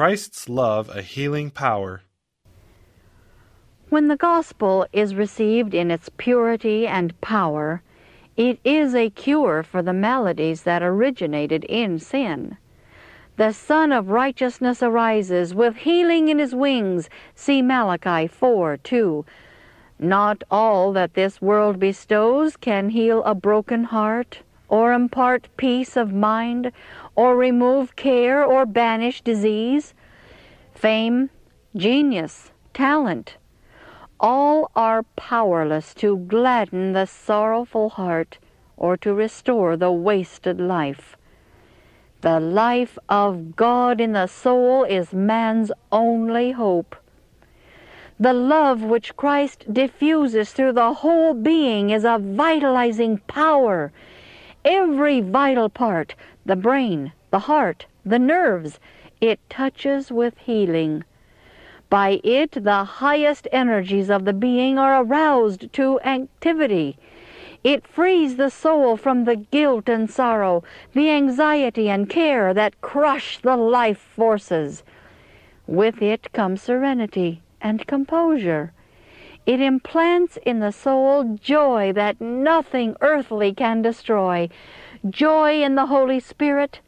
Christ's love a healing power. When the gospel is received in its purity and power, it is a cure for the maladies that originated in sin. The Sun of Righteousness arises with healing in his wings. See Malachi 4 2. Not all that this world bestows can heal a broken heart, or impart peace of mind, or remove care, or banish disease. Fame, genius, talent, all are powerless to gladden the sorrowful heart or to restore the wasted life. The life of God in the soul is man's only hope. The love which Christ diffuses through the whole being is a vitalizing power. Every vital part, the brain, the heart, the nerves, it touches with healing. By it, the highest energies of the being are aroused to activity. It frees the soul from the guilt and sorrow, the anxiety and care that crush the life forces. With it comes serenity and composure. It implants in the soul joy that nothing earthly can destroy, joy in the Holy Spirit,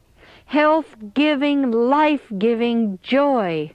health giving, life giving joy.